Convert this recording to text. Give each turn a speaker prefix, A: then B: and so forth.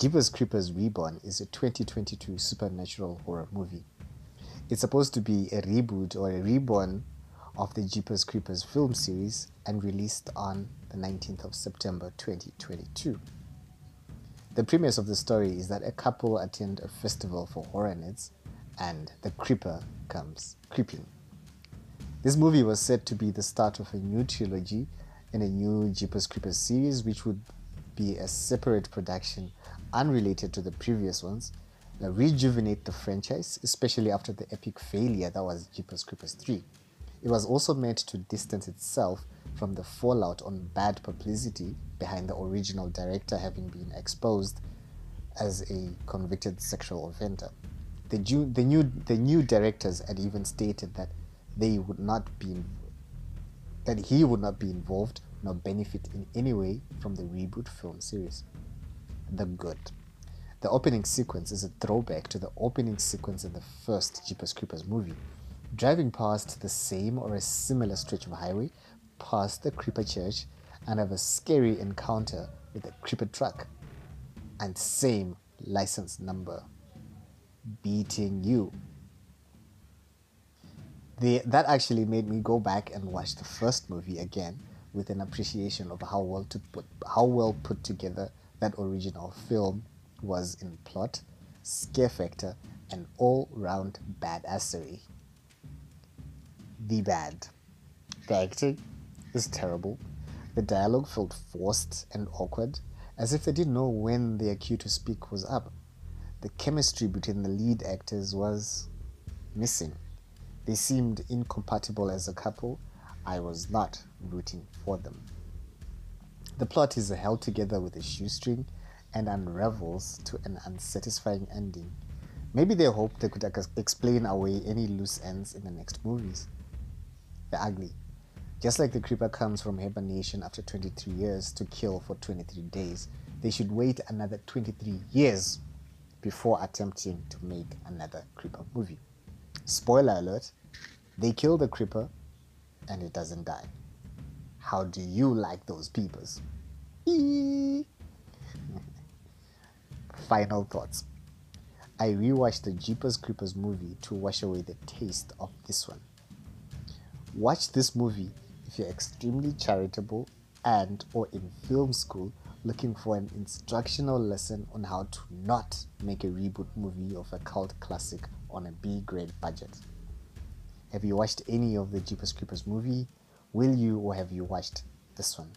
A: Jeepers Creepers Reborn is a 2022 supernatural horror movie. It's supposed to be a reboot or a reborn of the Jeepers Creepers film series and released on the 19th of September 2022. The premise of the story is that a couple attend a festival for horror nerds and the creeper comes creeping. This movie was said to be the start of a new trilogy in a new Jeepers Creepers series, which would be a separate production unrelated to the previous ones, uh, rejuvenate the franchise, especially after the epic failure that was Jeepers Creepers 3. It was also meant to distance itself from the fallout on bad publicity behind the original director having been exposed as a convicted sexual offender. The, the, new, the new directors had even stated that they would not be that he would not be involved nor benefit in any way from the reboot film series the good. The opening sequence is a throwback to the opening sequence in the first Jeepers Creepers movie. Driving past the same or a similar stretch of highway, past the Creeper Church, and have a scary encounter with a Creeper truck. And same license number. Beating you. The, that actually made me go back and watch the first movie again with an appreciation of how well to put how well put together that original film was in plot, scare factor, and all round badassery. The bad. The acting is terrible. The dialogue felt forced and awkward, as if they didn't know when their cue to speak was up. The chemistry between the lead actors was missing. They seemed incompatible as a couple. I was not rooting for them. The plot is held together with a shoestring and unravels to an unsatisfying ending. Maybe they hoped they could explain away any loose ends in the next movies. The ugly. Just like the creeper comes from hibernation after 23 years to kill for 23 days, they should wait another 23 years before attempting to make another creeper movie. Spoiler alert, they kill the creeper and it doesn't die. How do you like those peepers? Final thoughts. I rewatched the Jeepers Creepers movie to wash away the taste of this one. Watch this movie if you're extremely charitable and or in film school looking for an instructional lesson on how to not make a reboot movie of a cult classic on a B grade budget. Have you watched any of the Jeepers Creepers movie? Will you or have you watched this one?